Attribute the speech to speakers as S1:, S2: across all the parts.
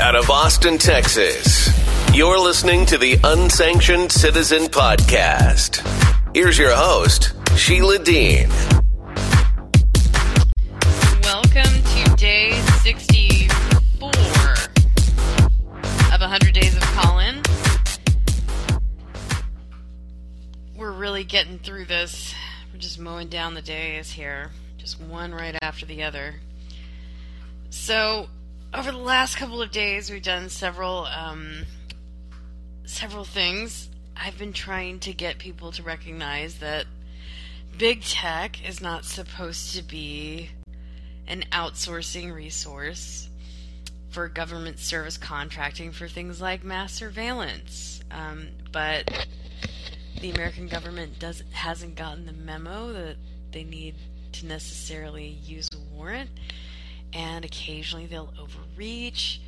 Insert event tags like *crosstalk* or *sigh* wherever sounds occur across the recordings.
S1: out of Austin, Texas. You're listening to the Unsanctioned Citizen Podcast. Here's your host, Sheila Dean.
S2: Welcome to day 64 of 100 Days of Callin. We're really getting through this. We're just mowing down the days here, just one right after the other. So, over the last couple of days, we've done several um, several things. I've been trying to get people to recognize that big tech is not supposed to be an outsourcing resource for government service contracting for things like mass surveillance. Um, but the American government doesn't hasn't gotten the memo that they need to necessarily use a warrant, and occasionally they'll overreach.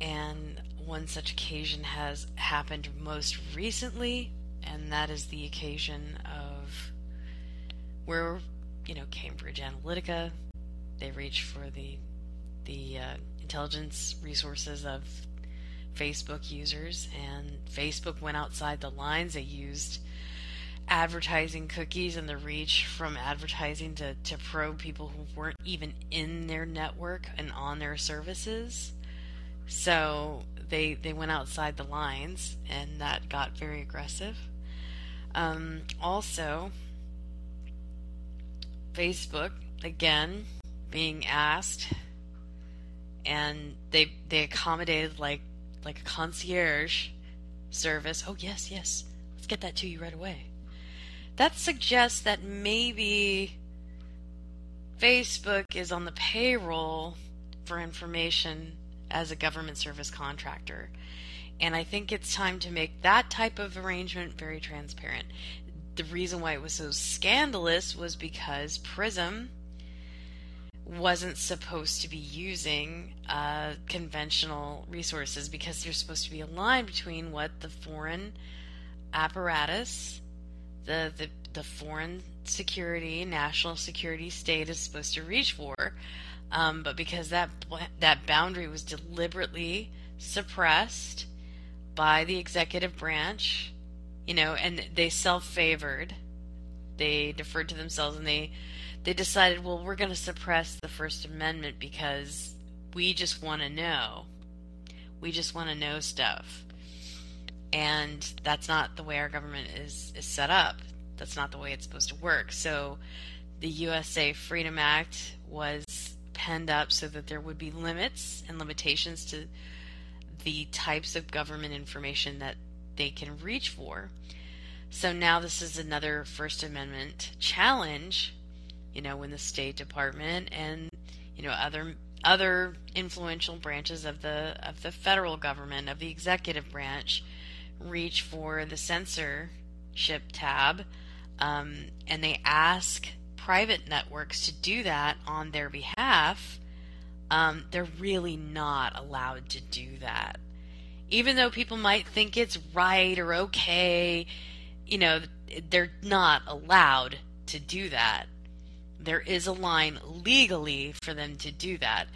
S2: And one such occasion has happened most recently, and that is the occasion of where you know Cambridge Analytica they reached for the the uh, intelligence resources of Facebook users, and Facebook went outside the lines. They used advertising cookies and the reach from advertising to, to probe people who weren't even in their network and on their services. So they they went outside the lines, and that got very aggressive. Um, also, Facebook again being asked, and they they accommodated like like a concierge service. Oh yes, yes, let's get that to you right away. That suggests that maybe Facebook is on the payroll for information as a government service contractor. And I think it's time to make that type of arrangement very transparent. The reason why it was so scandalous was because Prism wasn't supposed to be using uh, conventional resources because there's supposed to be a line between what the foreign apparatus, the, the, the foreign security, national security state is supposed to reach for. Um, but because that that boundary was deliberately suppressed by the executive branch, you know, and they self-favored, they deferred to themselves, and they they decided, well, we're going to suppress the First Amendment because we just want to know. We just want to know stuff. And that's not the way our government is, is set up. That's not the way it's supposed to work. So the USA Freedom Act was penned up so that there would be limits and limitations to the types of government information that they can reach for. So now this is another First Amendment challenge you know, when the State Department and you know other other influential branches of the of the federal government of the executive branch reach for the censorship tab, um, and they ask private networks to do that on their behalf. Um, they're really not allowed to do that. Even though people might think it's right or okay, you know, they're not allowed to do that. There is a line legally for them to do that.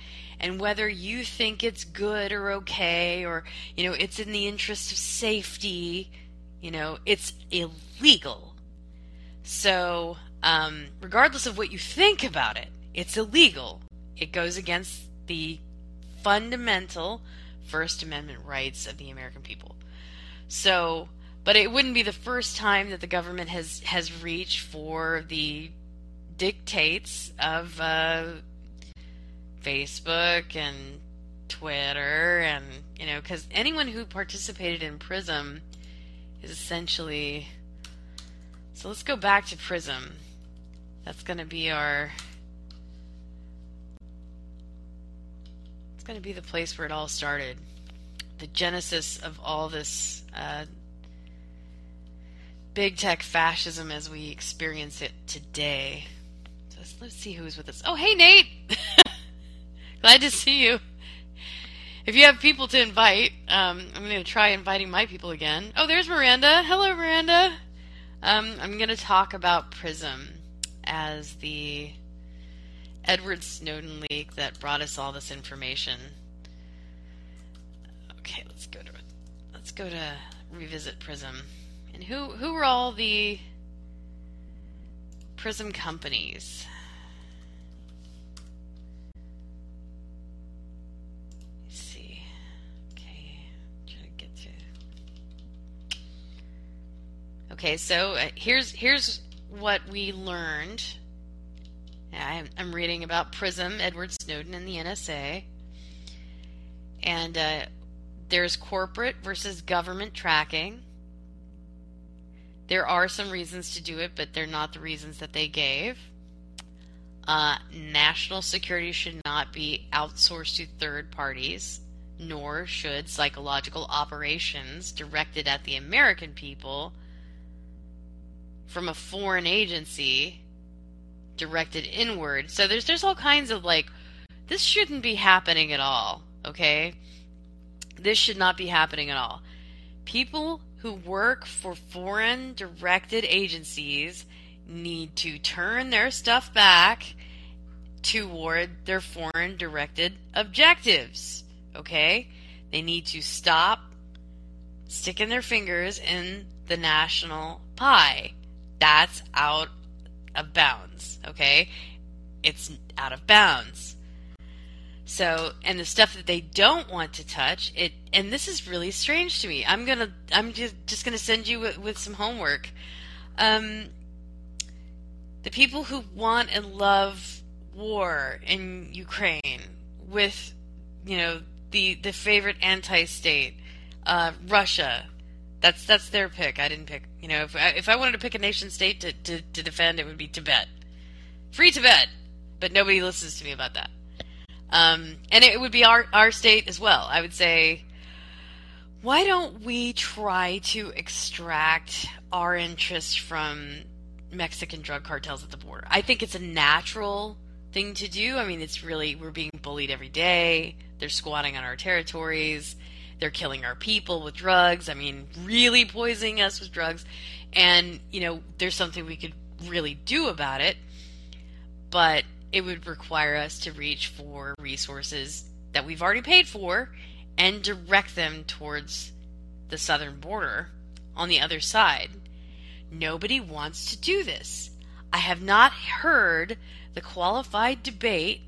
S2: And whether you think it's good or okay, or, you know, it's in the interest of safety, you know, it's illegal. So, um, regardless of what you think about it, it's illegal. It goes against the fundamental First Amendment rights of the American people. So, but it wouldn't be the first time that the government has has reached for the dictates of uh, Facebook and Twitter, and you know, because anyone who participated in Prism is essentially. So let's go back to Prism. That's going to be our. It's going to be the place where it all started. The genesis of all this uh, big tech fascism as we experience it today let's, let's see who's with us. Oh, hey, Nate. *laughs* Glad to see you. If you have people to invite, um, I'm going to try inviting my people again. Oh, there's Miranda. Hello, Miranda. Um, I'm going to talk about Prism as the Edward Snowden leak that brought us all this information. okay, let's go to let's go to revisit Prism. And who who were all the Prism companies? Okay, so uh, here's here's what we learned. I'm, I'm reading about Prism, Edward Snowden, and the NSA. And uh, there's corporate versus government tracking. There are some reasons to do it, but they're not the reasons that they gave. Uh, national security should not be outsourced to third parties, nor should psychological operations directed at the American people from a foreign agency directed inward. So there's there's all kinds of like this shouldn't be happening at all, okay? This should not be happening at all. People who work for foreign directed agencies need to turn their stuff back toward their foreign directed objectives. Okay? They need to stop sticking their fingers in the national pie. That's out of bounds. Okay? It's out of bounds. So, and the stuff that they don't want to touch, it, and this is really strange to me. I'm gonna, I'm just, just gonna send you with, with some homework. Um, the people who want and love war in Ukraine with, you know, the, the favorite anti-state, uh, Russia, that's, that's their pick. I didn't pick, you know, if I, if I wanted to pick a nation state to, to, to defend, it would be Tibet. Free Tibet! But nobody listens to me about that. Um, and it would be our, our state as well. I would say, why don't we try to extract our interests from Mexican drug cartels at the border? I think it's a natural thing to do. I mean, it's really, we're being bullied every day. They're squatting on our territories. They're killing our people with drugs. I mean, really poisoning us with drugs. And, you know, there's something we could really do about it. But it would require us to reach for resources that we've already paid for and direct them towards the southern border on the other side. Nobody wants to do this. I have not heard the qualified debate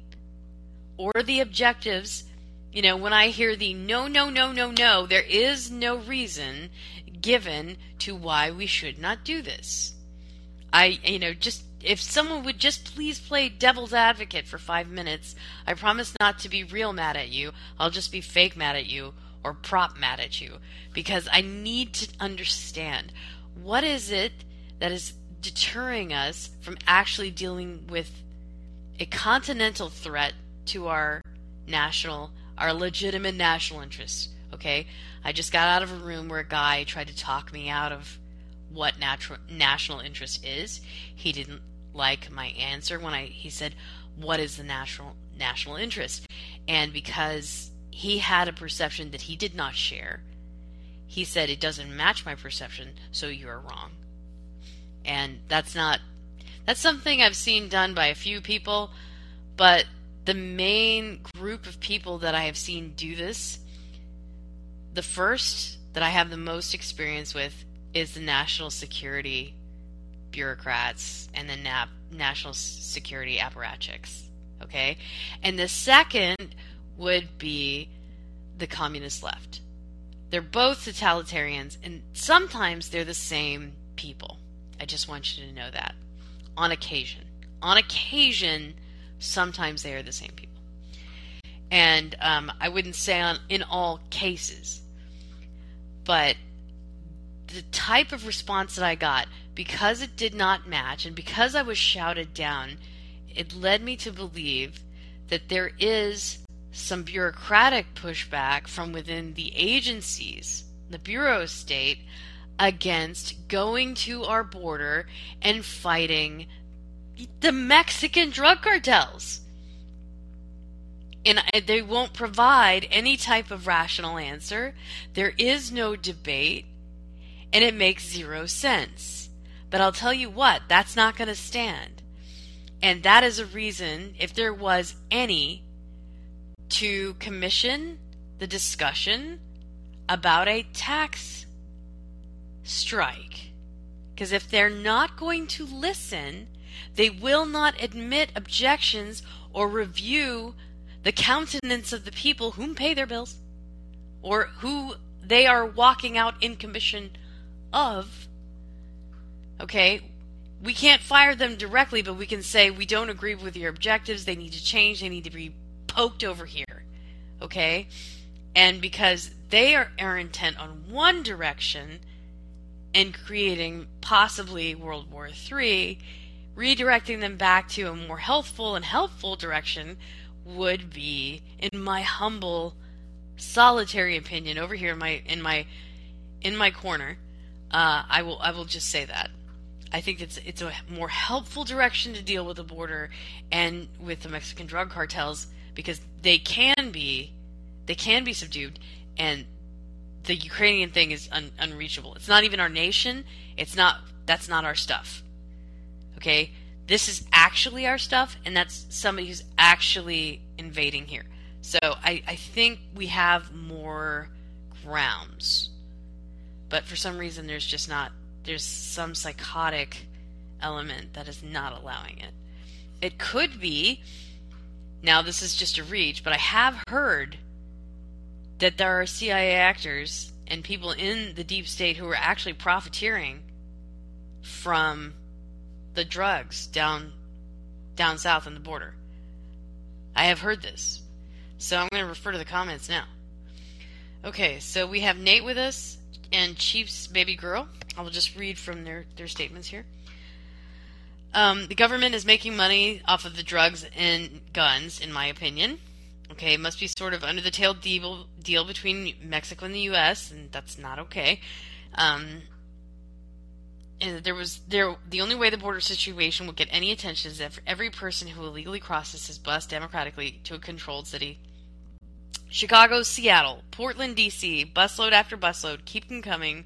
S2: or the objectives. You know, when I hear the no, no, no, no, no, there is no reason given to why we should not do this. I, you know, just if someone would just please play devil's advocate for five minutes, I promise not to be real mad at you. I'll just be fake mad at you or prop mad at you because I need to understand what is it that is deterring us from actually dealing with a continental threat to our national, our legitimate national interests. Okay, I just got out of a room where a guy tried to talk me out of what natural national interest is. He didn't like my answer when I he said, "What is the national national interest?" And because he had a perception that he did not share, he said it doesn't match my perception, so you're wrong. And that's not that's something I've seen done by a few people, but the main group of people that I have seen do this, the first that I have the most experience with is the national security bureaucrats and the national security apparatchiks. Okay? And the second would be the communist left. They're both totalitarians, and sometimes they're the same people. I just want you to know that. On occasion. On occasion, sometimes they are the same people. And um, I wouldn't say on in all cases, but the type of response that I got, because it did not match and because I was shouted down, it led me to believe that there is some bureaucratic pushback from within the agencies, the Bureau of State, against going to our border and fighting the Mexican drug cartels. And they won't provide any type of rational answer. There is no debate and it makes zero sense. But I'll tell you what, that's not going to stand. And that is a reason, if there was any, to commission the discussion about a tax strike. Because if they're not going to listen, they will not admit objections or review the countenance of the people whom pay their bills or who they are walking out in commission of. Okay, we can't fire them directly, but we can say we don't agree with your objectives. They need to change. They need to be poked over here. Okay, and because they are, are intent on one direction and creating possibly World War III, redirecting them back to a more healthful and helpful direction would be, in my humble, solitary opinion, over here in my in my in my corner. Uh, I will I will just say that. I think it's it's a more helpful direction to deal with the border and with the Mexican drug cartels because they can be they can be subdued and the Ukrainian thing is un, unreachable. It's not even our nation. It's not that's not our stuff. Okay? This is actually our stuff and that's somebody who's actually invading here. So I, I think we have more grounds. But for some reason there's just not there's some psychotic element that is not allowing it. It could be, now this is just a reach, but I have heard that there are CIA actors and people in the deep state who are actually profiteering from the drugs down down south on the border. I have heard this. So I'm going to refer to the comments now. Okay, so we have Nate with us and Chief's baby girl. I will just read from their, their statements here. Um, the government is making money off of the drugs and guns, in my opinion. Okay, it must be sort of under the tail deal, deal between Mexico and the U.S., and that's not okay. Um, there was there the only way the border situation will get any attention is if every person who illegally crosses his bus democratically to a controlled city. Chicago, Seattle, Portland, D.C., busload after busload, keep them coming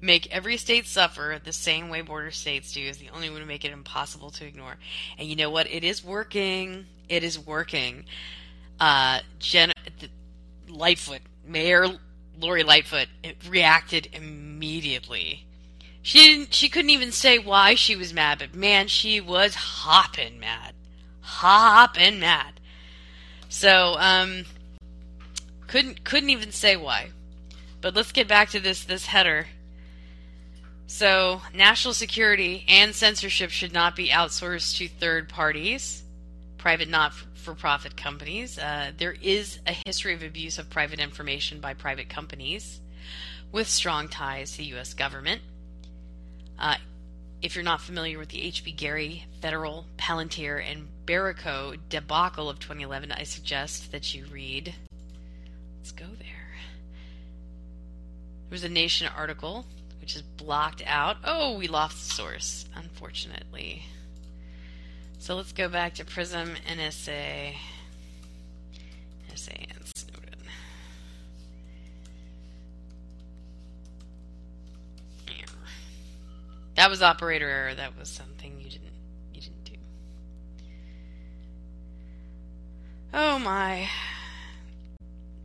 S2: make every state suffer the same way border states do is the only way to make it impossible to ignore. And you know what? It is working. It is working. Uh, Jen, Lightfoot, Mayor Lori Lightfoot, reacted immediately. She didn't. She couldn't even say why she was mad, but man, she was hopping mad, hopping mad. So, um, couldn't couldn't even say why. But let's get back to this this header so, national security and censorship should not be outsourced to third parties, private not for profit companies. Uh, there is a history of abuse of private information by private companies with strong ties to the U.S. government. Uh, if you're not familiar with the HBGary, Federal, Palantir, and Berico debacle of 2011, I suggest that you read. Let's go there. There was a Nation article which is blocked out. Oh, we lost the source, unfortunately. So let's go back to Prism, NSA, NSA That was operator error. That was something you didn't you didn't do. Oh my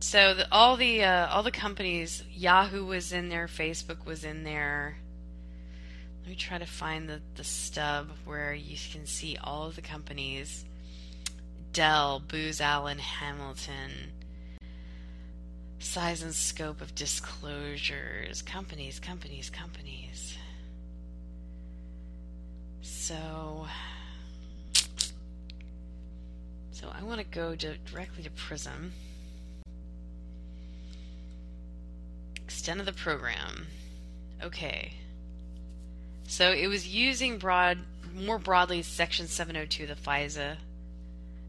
S2: so the, all the uh, all the companies, Yahoo was in there, Facebook was in there. Let me try to find the, the stub where you can see all of the companies. Dell, Booz Allen, Hamilton. Size and scope of disclosures. Companies, companies, companies. So so I want to go directly to Prism. Extent of the program. Okay. So it was using broad, more broadly, Section 702 of the FISA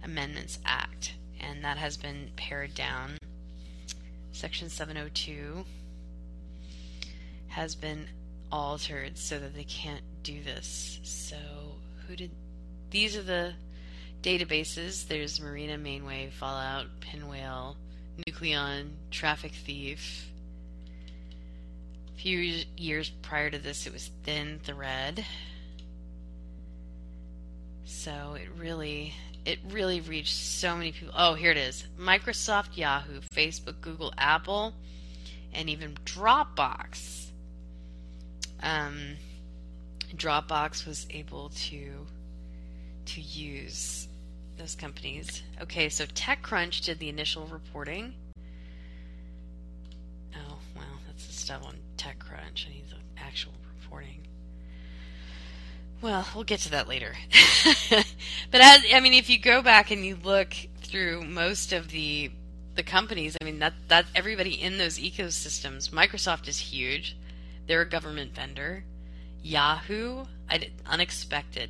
S2: Amendments Act, and that has been pared down. Section 702 has been altered so that they can't do this. So, who did these are the databases? There's Marina, Mainway, Fallout, Pinwale, Nucleon, Traffic Thief, A few years prior to this, it was Thin Thread. So it really, it really reached so many people. Oh, here it is: Microsoft, Yahoo, Facebook, Google, Apple, and even Dropbox. Um, Dropbox was able to to use those companies. Okay, so TechCrunch did the initial reporting. Oh, well, that's the stuff on TechCrunch. I need the actual reporting. Well, we'll get to that later. *laughs* but as, I mean, if you go back and you look through most of the the companies, I mean that that everybody in those ecosystems, Microsoft is huge. They're a government vendor. Yahoo, I did, unexpected.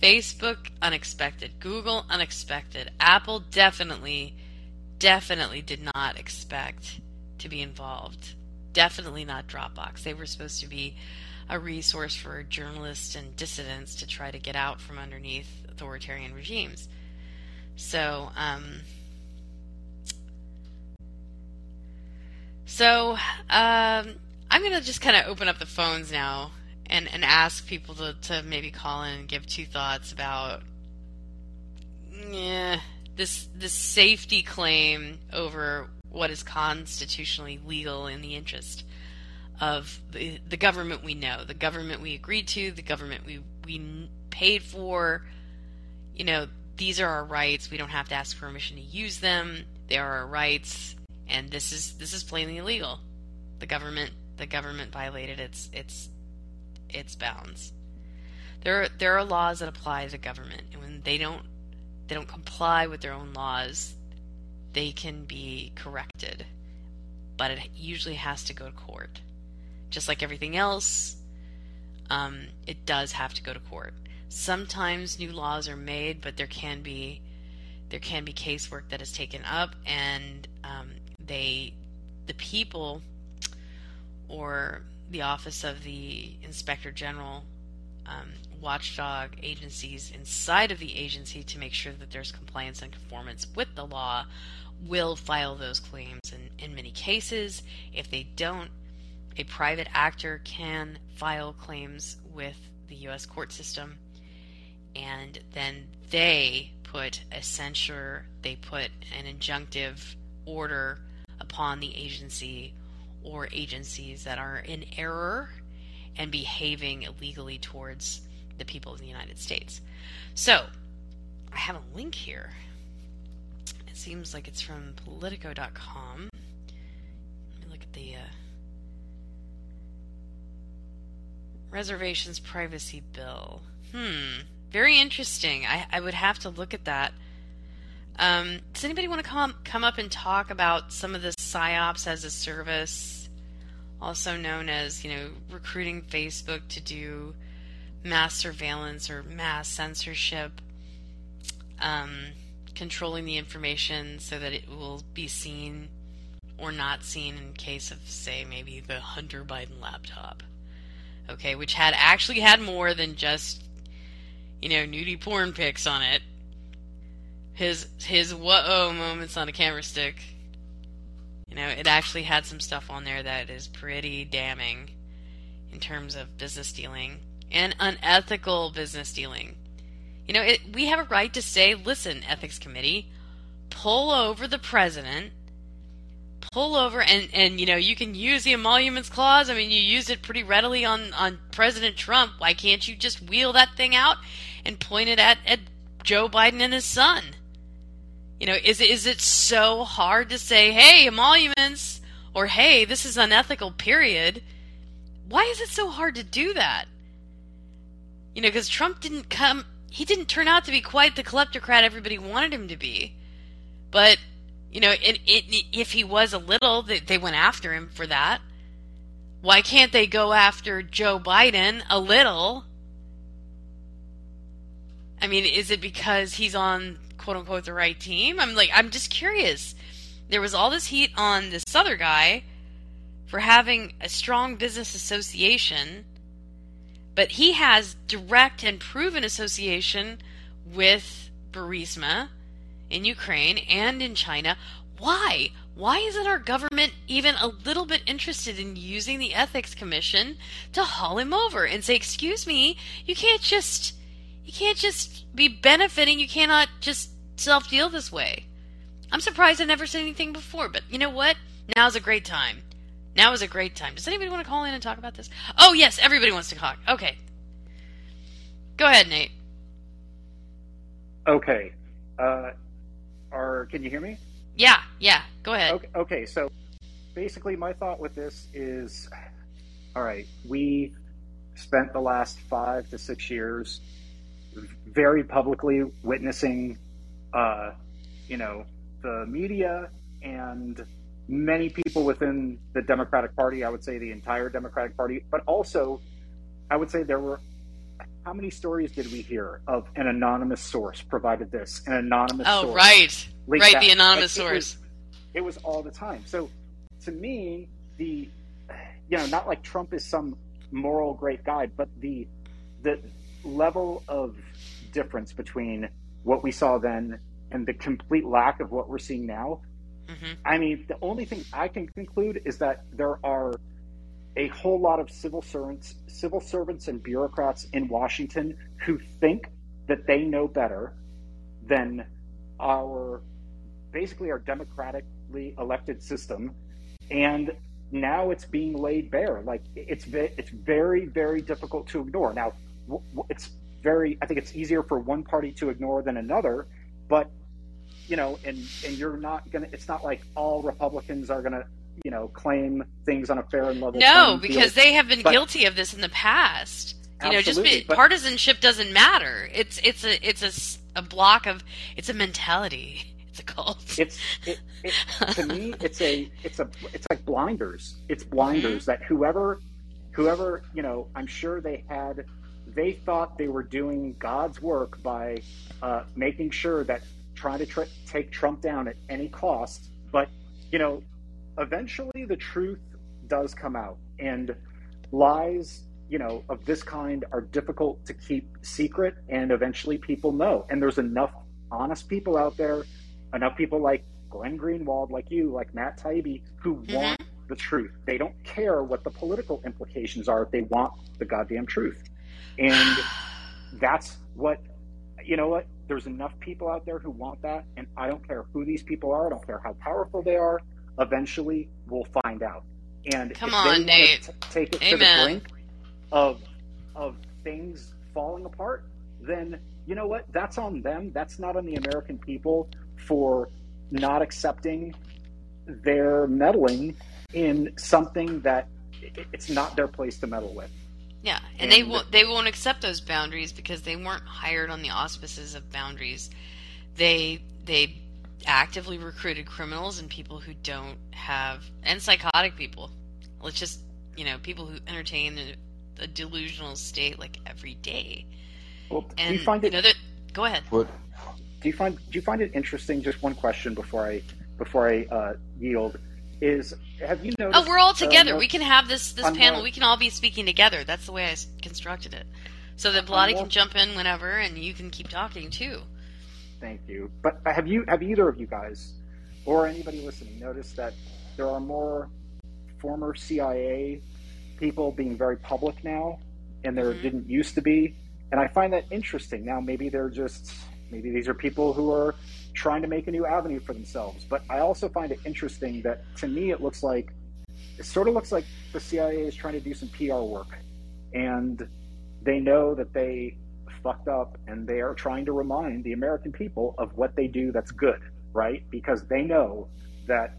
S2: Facebook, unexpected. Google, unexpected. Apple, definitely, definitely did not expect to be involved. Definitely not Dropbox. They were supposed to be a resource for journalists and dissidents to try to get out from underneath authoritarian regimes. So, um, so um, I'm going to just kind of open up the phones now and, and ask people to, to maybe call in and give two thoughts about yeah, this this safety claim over what is constitutionally legal in the interest of the, the government we know, the government we agreed to, the government we, we paid for. You know, these are our rights. We don't have to ask permission to use them. They are our rights, and this is this is plainly illegal. The government the government violated its its its bounds. There are, there are laws that apply to government, and when they don't they don't comply with their own laws, they can be corrected. But it usually has to go to court. Just like everything else, um, it does have to go to court. Sometimes new laws are made, but there can be there can be casework that is taken up, and um, they the people or the office of the inspector general um, watchdog agencies inside of the agency to make sure that there's compliance and conformance with the law will file those claims And in many cases if they don't a private actor can file claims with the U.S. court system, and then they put a censure, they put an injunctive order upon the agency or agencies that are in error and behaving illegally towards the people of the United States. So, I have a link here. It seems like it's from Politico.com. Let me look at the uh, reservations privacy bill. Hmm, very interesting. I, I would have to look at that. Um, does anybody want to come come up and talk about some of the psyops as a service, also known as you know recruiting Facebook to do mass surveillance or mass censorship, um, controlling the information so that it will be seen or not seen in case of say maybe the Hunter Biden laptop okay, which had actually had more than just you know nudie porn pics on it. His his whoa moments on a camera stick. Know, it actually had some stuff on there that is pretty damning in terms of business dealing and unethical business dealing. You know, it, we have a right to say, listen, ethics committee, pull over the president pull over and and you know you can use the emoluments clause. I mean, you used it pretty readily on on President Trump. Why can't you just wheel that thing out and point it at at Joe Biden and his son? You know, is is it so hard to say, "Hey, emoluments," or "Hey, this is unethical"? Period. Why is it so hard to do that? You know, because Trump didn't come. He didn't turn out to be quite the kleptocrat everybody wanted him to be. But you know, it, it, if he was a little, they, they went after him for that. Why can't they go after Joe Biden a little? I mean, is it because he's on quote unquote the right team? I'm like, I'm just curious. There was all this heat on this other guy for having a strong business association, but he has direct and proven association with Burisma in Ukraine and in China. Why? Why isn't our government even a little bit interested in using the Ethics Commission to haul him over and say, "Excuse me, you can't just you can't just be benefiting, you cannot just self-deal this way." I'm surprised I never said anything before, but you know what? Now's a great time. Now is a great time. Does anybody want to call in and talk about this? Oh, yes, everybody wants to talk. Okay. Go ahead, Nate.
S3: Okay. Uh, or can you hear me?
S2: Yeah, yeah. Go ahead.
S3: Okay, okay. So basically, my thought with this is all right, we spent the last five to six years very publicly witnessing, uh, you know, the media and many people within the Democratic Party, I would say the entire Democratic Party, but also I would say there were how many stories did we hear of an anonymous source provided this, an anonymous
S2: oh,
S3: source?
S2: right. Right,
S3: that.
S2: the anonymous
S3: like,
S2: source.
S3: It was, it was all the time. So to me, the you know, not like Trump is some moral great guy, but the the level of difference between what we saw then and the complete lack of what we're seeing now.
S2: Mm-hmm.
S3: I mean, the only thing I can conclude is that there are a whole lot of civil servants, civil servants and bureaucrats in Washington who think that they know better than our basically our democratically elected system and now it's being laid bare like it's it's very very difficult to ignore now it's very i think it's easier for one party to ignore than another but you know and and you're not gonna it's not like all republicans are gonna you know claim things on a fair and level
S2: no because
S3: field.
S2: they have been
S3: but,
S2: guilty of this in the past. You know just be,
S3: but,
S2: partisanship doesn't matter. It's it's a it's a, a block of it's a mentality. *laughs* It's a cult.
S3: It's it, it, to me it's a it's a it's like blinders. It's blinders mm-hmm. that whoever whoever you know i'm sure they had they thought they were doing god's work by uh, making sure that trying to tr- take trump down at any cost. But you know eventually the truth does come out and lies you know of this kind are difficult to keep secret and eventually people know. And there's enough honest people out there enough people like glenn greenwald like you like matt taibbi who mm-hmm. want the truth. They don't care what the political implications are. They want the goddamn truth and *sighs* that's what you know what there's enough people out there who want that and i don't care who these people are i don't care how powerful they are eventually we'll find out. And
S2: come
S3: if
S2: on,
S3: they
S2: Nate,
S3: t- take it
S2: Amen.
S3: to the brink of of things falling apart, then you know what? That's on them. That's not on the American people for not accepting their meddling in something that it's not their place to meddle with.
S2: Yeah, and, and they won't they won't accept those boundaries because they weren't hired on the auspices of boundaries. They they actively recruited criminals and people who don't have and psychotic people. Let's just you know people who entertain a, a delusional state like every day.
S3: Well,
S2: and,
S3: do you find it?
S2: You know, go ahead.
S3: What? Do you find do you find it interesting? Just one question before I before I uh, yield is have you noticed?
S2: Oh, we're all
S3: uh,
S2: together.
S3: Uh,
S2: we can have this this panel.
S3: More,
S2: we can all be speaking together. That's the way I constructed it, so that Bloody can jump in whenever, and you can keep talking too.
S3: Thank you. But have you have either of you guys or anybody listening noticed that there are more former CIA people being very public now, and there mm-hmm. didn't used to be? And I find that interesting. Now, maybe they're just maybe these are people who are trying to make a new avenue for themselves. But I also find it interesting that to me it looks like it sort of looks like the CIA is trying to do some PR work, and they know that they fucked up and they are trying to remind the American people of what they do that's good, right? Because they know that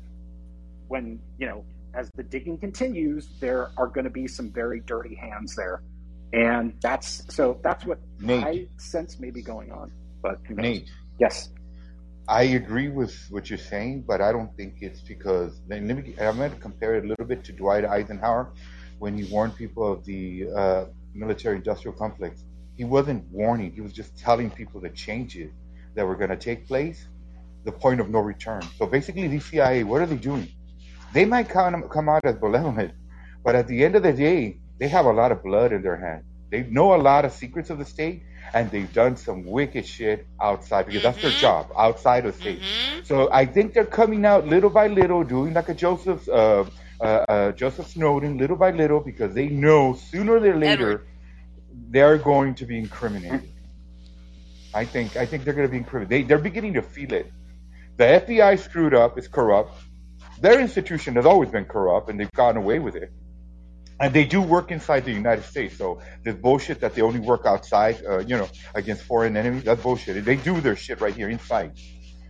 S3: when, you know, as the digging continues, there are going to be some very dirty hands there. And that's so that's what Nate. I sense may be going on. But
S4: Nate.
S3: Yes.
S4: I agree with what you're saying, but I don't think it's because. Let me. I'm going to compare it a little bit to Dwight Eisenhower when he warned people of the uh, military-industrial complex he wasn't warning, he was just telling people the changes that were going to take place, the point of no return. So basically, the CIA, what are they doing? They might come, come out as benevolent, but at the end of the day, they have a lot of blood in their hands. They know a lot of secrets of the state, and they've done some wicked shit outside because mm-hmm. that's their mm-hmm. job, outside of state. Mm-hmm. So I think they're coming out little by little, doing like a Joseph, uh, uh, uh, Joseph Snowden, little by little, because they know sooner or later. Edward they're going to be incriminated. I think I think they're going to be incriminated. They they're beginning to feel it. The FBI screwed up, it's corrupt. their institution has always been corrupt, and they've gotten away with it. And they do work inside the United States. So this bullshit that they only work outside, uh, you know, against foreign enemies, that's bullshit. They do their shit right here inside,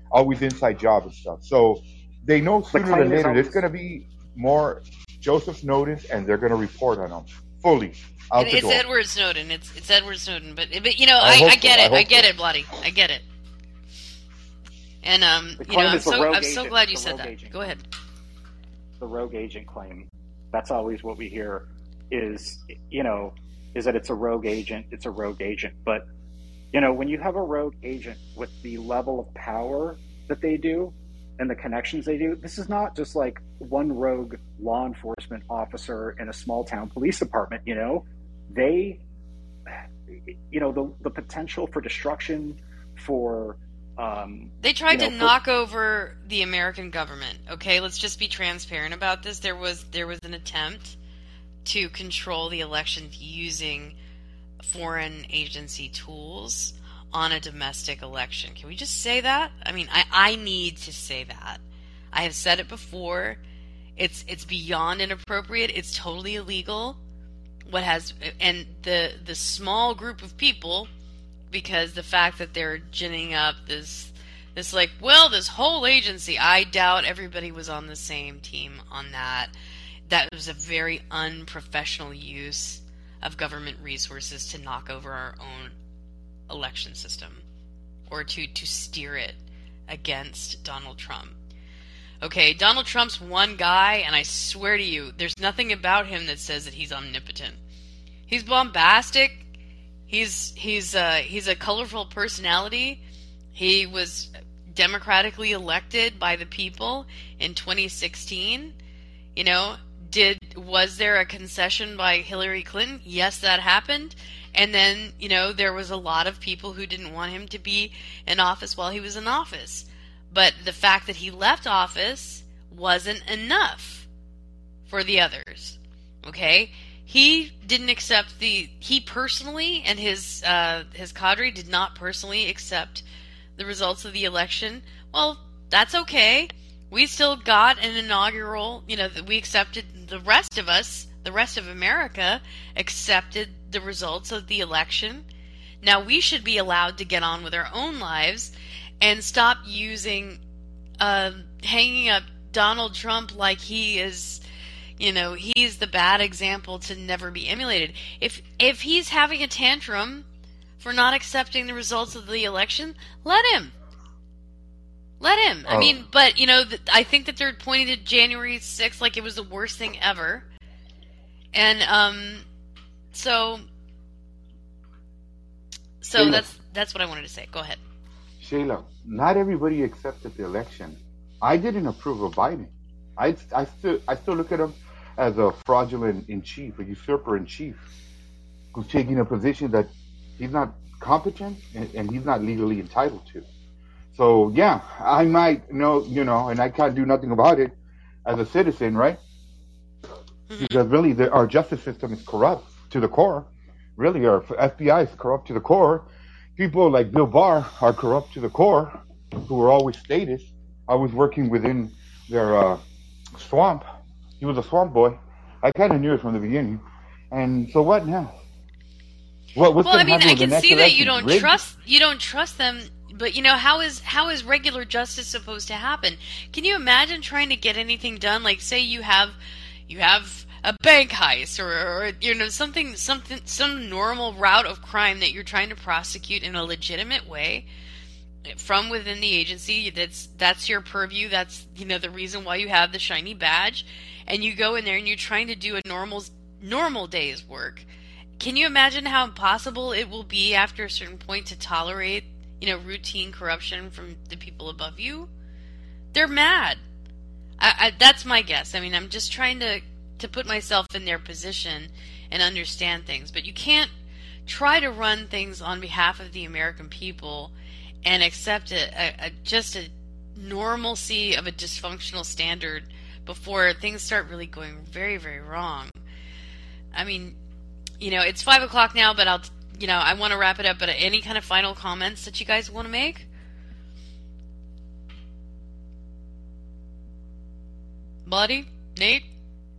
S4: always inside job and stuff. So they know sooner or later there's going to be more Joseph Snowden, and they're going to report on them fully out
S2: It-
S4: the
S2: it's
S4: door.
S2: Edward Snowden. It's it's Edward Snowden. But but you know,
S4: I
S2: I, I, get
S4: I
S2: it. I,
S4: hope
S2: get
S4: so.
S2: it, bloody. I get it. And um, you know, I'm so I'm so glad you
S3: the
S2: said that.
S3: agent.
S2: Go ahead.
S3: the rogue agent claim. That's always what we hear is, you know, is that it's a rogue agent, it's a rogue agent. But, you know, when you have a rogue agent with the level of power that they do and the connections they do, this is not just like one rogue law enforcement officer in a small town police department, you know. They, you know, the, the potential for destruction, for, um,
S2: They tried
S3: you
S2: to
S3: know, for-
S2: knock over the American government. Okay, let's just be transparent about this. There was there was an attempt to control the election using foreign agency tools on a domestic election. Can we just say that? I mean, I, I need to say that. I have said it before. It's it's beyond inappropriate. It's totally illegal. What has and the the small group of people because the fact that they're ginning up this this like well this whole agency i doubt everybody was on the same team on that. That was a very unprofessional use of government resources to knock over our own election system or to to steer it against donald trump. Okay donald trump's one guy and i swear to you there's nothing about him that says that he's omnipotent. He's bombastic He's he's uh, he's a colorful personality. He was democratically elected by the people in 2016. You know, did was there a concession by Hillary Clinton? Yes, that happened. And then, you know, there was a lot of people who didn't want him to be in office while he was in office. But the fact that he left office wasn't enough for the others. Okay? He didn't accept the he personally and his uh, his cadre did not personally accept the results of the election. Well, that's okay. We still got an inaugural. You know we accepted. The rest of us, the rest of America, accepted the results of the election. Now we should be allowed to get on with our own lives and stop using uh, hanging up Donald Trump like he is you know he's the bad example to never be emulated if if he's having a tantrum for not accepting the results of the election let him let him i
S4: Oh.
S2: mean but you know th- i think that they're pointing to january 6th like it was the worst thing ever and um so so
S4: Sheila.
S2: that's that's what i wanted to say go ahead
S4: Shayla, not everybody accepted the election. I didn't approve of Biden. I, I still I still look at him as a fraudulent in chief, a usurper in chief, who's taking a position that he's not competent and, and he's not legally entitled to. So yeah, I might know, you know, and I can't do nothing about it as a citizen, right? Because really, the, our justice system is corrupt to the core. Really, our FBI is corrupt to the core. People like Bill Barr are corrupt to the core, who were always statists, always working within their uh, swamp. He was a swamp boy. I kind of knew it from the beginning. And so what now? What, what's
S2: well, I mean, I can see that you don't trust you don't trust them, but you know how is how is regular justice supposed to happen? Can you imagine trying to get anything done? Like, say you have you have a bank heist or, or you know something something some normal route of crime that you're trying to prosecute in a legitimate way from within the agency that's that's your purview that's you know the reason why you have the shiny badge and you go in there and you're trying to do a normal normal day's work. Can you imagine how impossible it will be after a certain point to tolerate you know routine corruption from the people above you? They're mad. I, I, that's my guess. I mean i'm just trying to to put myself in their position and understand things but you can't try to run things on behalf of the american people and accept a, a, a just a normalcy of a dysfunctional standard before things start really going very very wrong i mean you know it's five o'clock now but i'll you know i want to wrap it up but any kind of final comments that you guys want to make Buddy, Nate,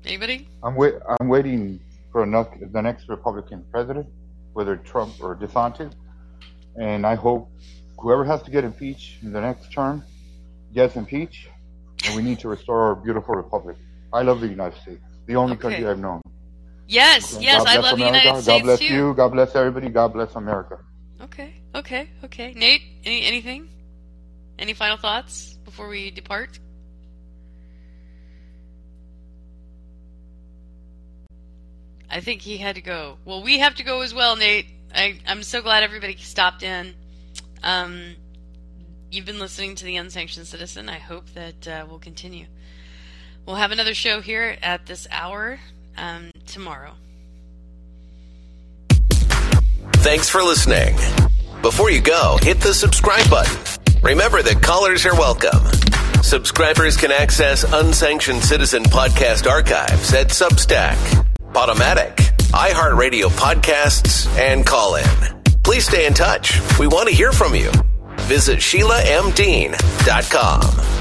S2: anybody?
S4: I'm wait. I'm waiting for enough, the next Republican president, whether Trump or DeSantis, and I hope whoever has to get impeached in the next term gets impeached, and we need to restore our beautiful republic. I love the United States, the only
S2: Okay.
S4: country I've known.
S2: Yes, yes, I love the United
S4: God
S2: States God
S4: bless
S2: too.
S4: you. God bless everybody. God bless America.
S2: Okay, okay, okay. Nate, any anything? Any final thoughts before we depart? I think he had to go. Well, we have to go as well, Nate. I, I'm so glad everybody stopped in. Um, you've been listening to the Unsanctioned Citizen. I hope that uh, will continue. We'll have another show here at this hour um, tomorrow.
S1: Thanks for listening. Before you go, hit the subscribe button. Remember that callers are welcome. Subscribers can access unsanctioned citizen podcast archives at Substack, Podomatic, iHeartRadio podcasts, and Callin. Please stay in touch. We want to hear from you. Visit SheilaMDean.com.